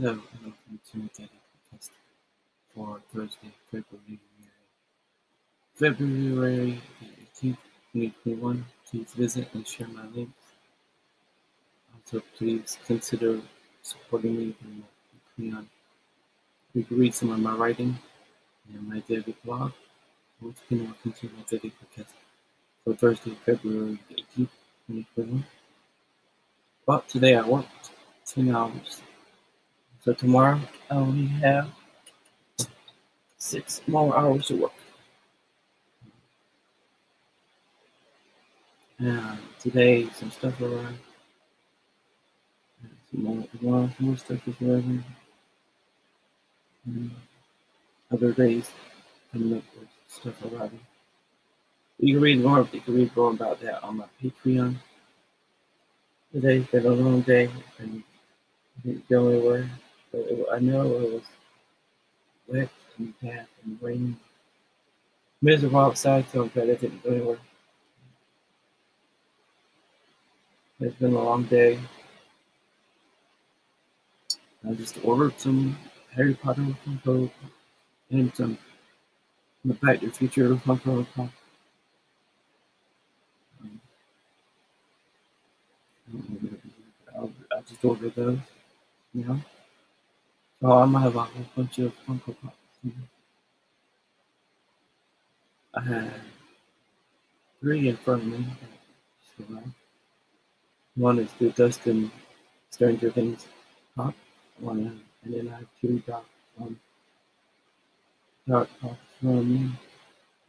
Hello, and welcome to Daily Podcast for Thursday, February February the 18th, 2021. Please visit and share my links. Also, please consider supporting me on Patreon. You can read some of my writing and my daily blog. Once again, welcome to my daily podcast for Thursday, February the 18th, 2021. Well, today I worked 10 hours. So tomorrow I only have six more hours to work. And today some stuff arrived. Some more, more, more stuff is arriving. Other days coming up with stuff arriving. You can read more. You can read more about that on my Patreon. Today's been a long day, and I didn't go anywhere. But it, I know it was wet and damp and rainy. Miserable outside, so I'm glad I didn't go anywhere. It's been a long day. I just ordered some Harry Potter Funko and some the Back to the Future Funko. Um, I'll, I'll just order those, you So I'm gonna have a whole bunch of Funko Pops. I had three in front of me. So, uh, one is the Dustin Stranger Things pop, one, and then I have two dark, um, dark pops from me.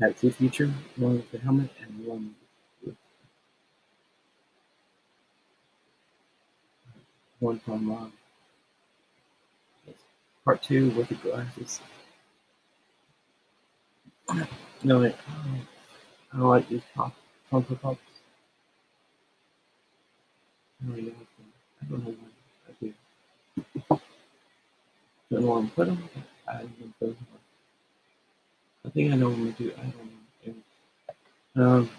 To the Future, one with the helmet and one with one from uh, part two with the glasses. No, wait, I don't like these pop, Funko Pops. I don't know. I don't know why I do. Don't know where I'm put them. I don't them. I think I know what gonna do. I don't know. Um,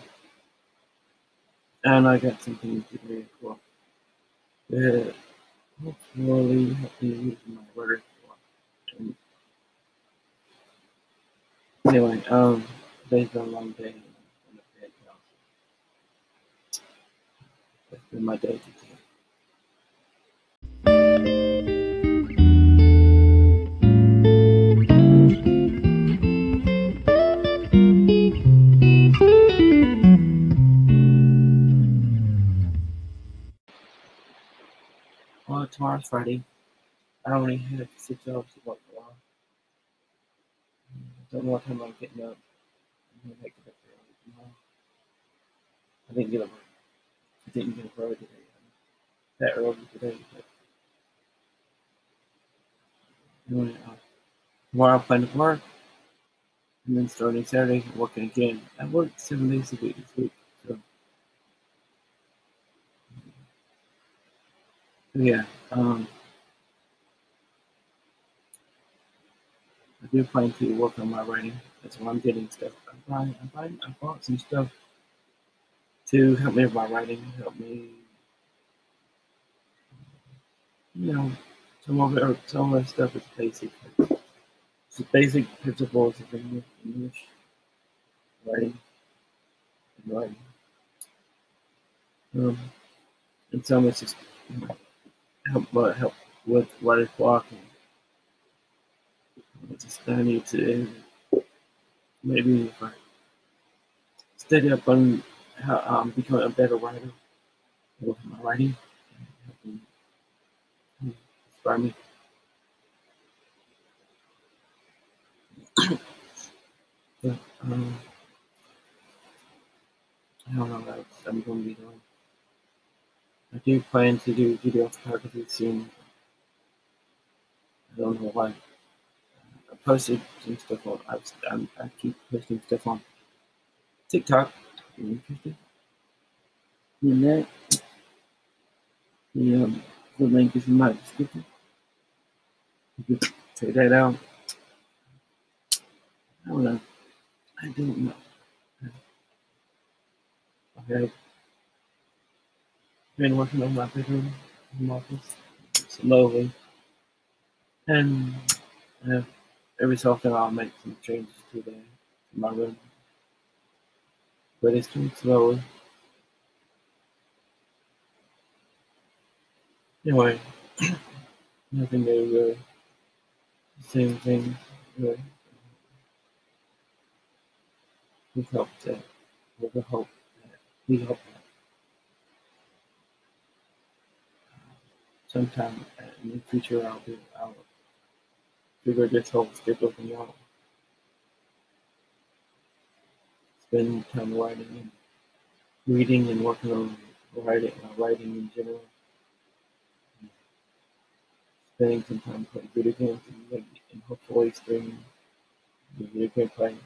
and I got something very cool. That hopefully help me use my work. And anyway, um, today's been a long day. in bed now. That's been my day today. Well, tomorrow's Friday. I only have six hours to work. Don't know what time I'm getting up. I'm gonna make it up early tomorrow. I didn't get up. I didn't get up early today. That early today, but anyway, uh, tomorrow I'm planning to work, and then starting Saturday working again. I worked seven days a week this week, so yeah. Um, I do plan to work on my writing. That's why I'm getting stuff. I'm buying. I'm buying. I bought some stuff to help me with my writing, help me, you know, some of it, some of the stuff is basic. It's the basic principles of English, writing and writing. Um, and some it's just help, uh, help with writer's block. And I just I need to maybe if I study up on how um becoming a better writer with my writing, help inspire me. But um, I don't know what I'm going to be doing. I do plan to do video photography soon. I don't know why. I posted some stuff on. I, was, I'm, I keep posting stuff on TikTok. Interested in that, the, um, the link is in my description. You can check that out. I don't know. I don't know. Okay. Been working on my bedroom, my office, slowly. And uh, every so often I'll make some changes to the to my room. But it's doing slowly. Anyway, nothing new really. Same thing really. We hope that we hope that we hope that sometime in the future I'll be I'll figure this whole schedule thing out. Spend time writing and reading and working on writing uh, writing in general. Spending some time playing video games and, and hopefully streaming the video game playing.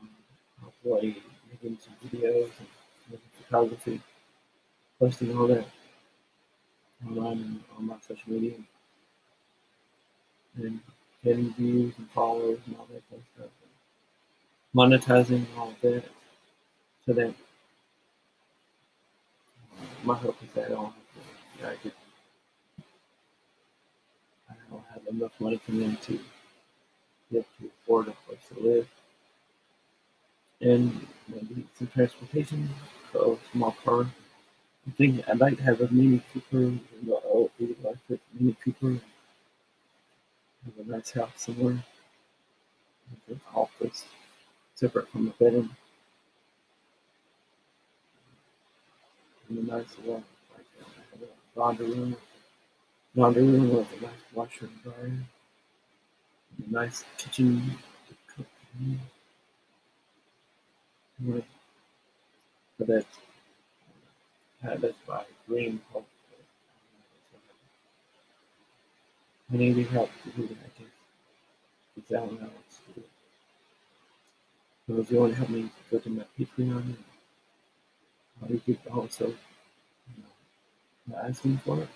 Um, hopefully making some videos and making photography, posting all that online and on my social media and getting views and followers and all that kind of stuff. Monetizing all that so that uh, my hope is that I don't have to, I I don't have enough money coming in to get to afford a place to live and maybe some transportation, so a small car. I think I'd like to have a Mini Cooper, you know, oh, electric Mini Cooper, nice house somewhere, with an office separate from the bedroom, and a nice one, like laundry room, laundry room with a nice washer and dryer, and a nice kitchen. Anyway, But that's that's my dream hope. I need your help I. Because I don't know what to do. So if you want to help me go to my Patreon, you could also you know, not asking for it.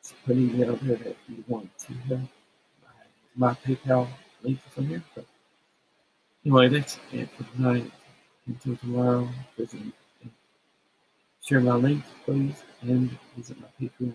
It's putting it out there that you want to help. My PayPal link is on here. But anyway, that's it for tonight. Until tomorrow, visit share my links, please, and visit my Patreon.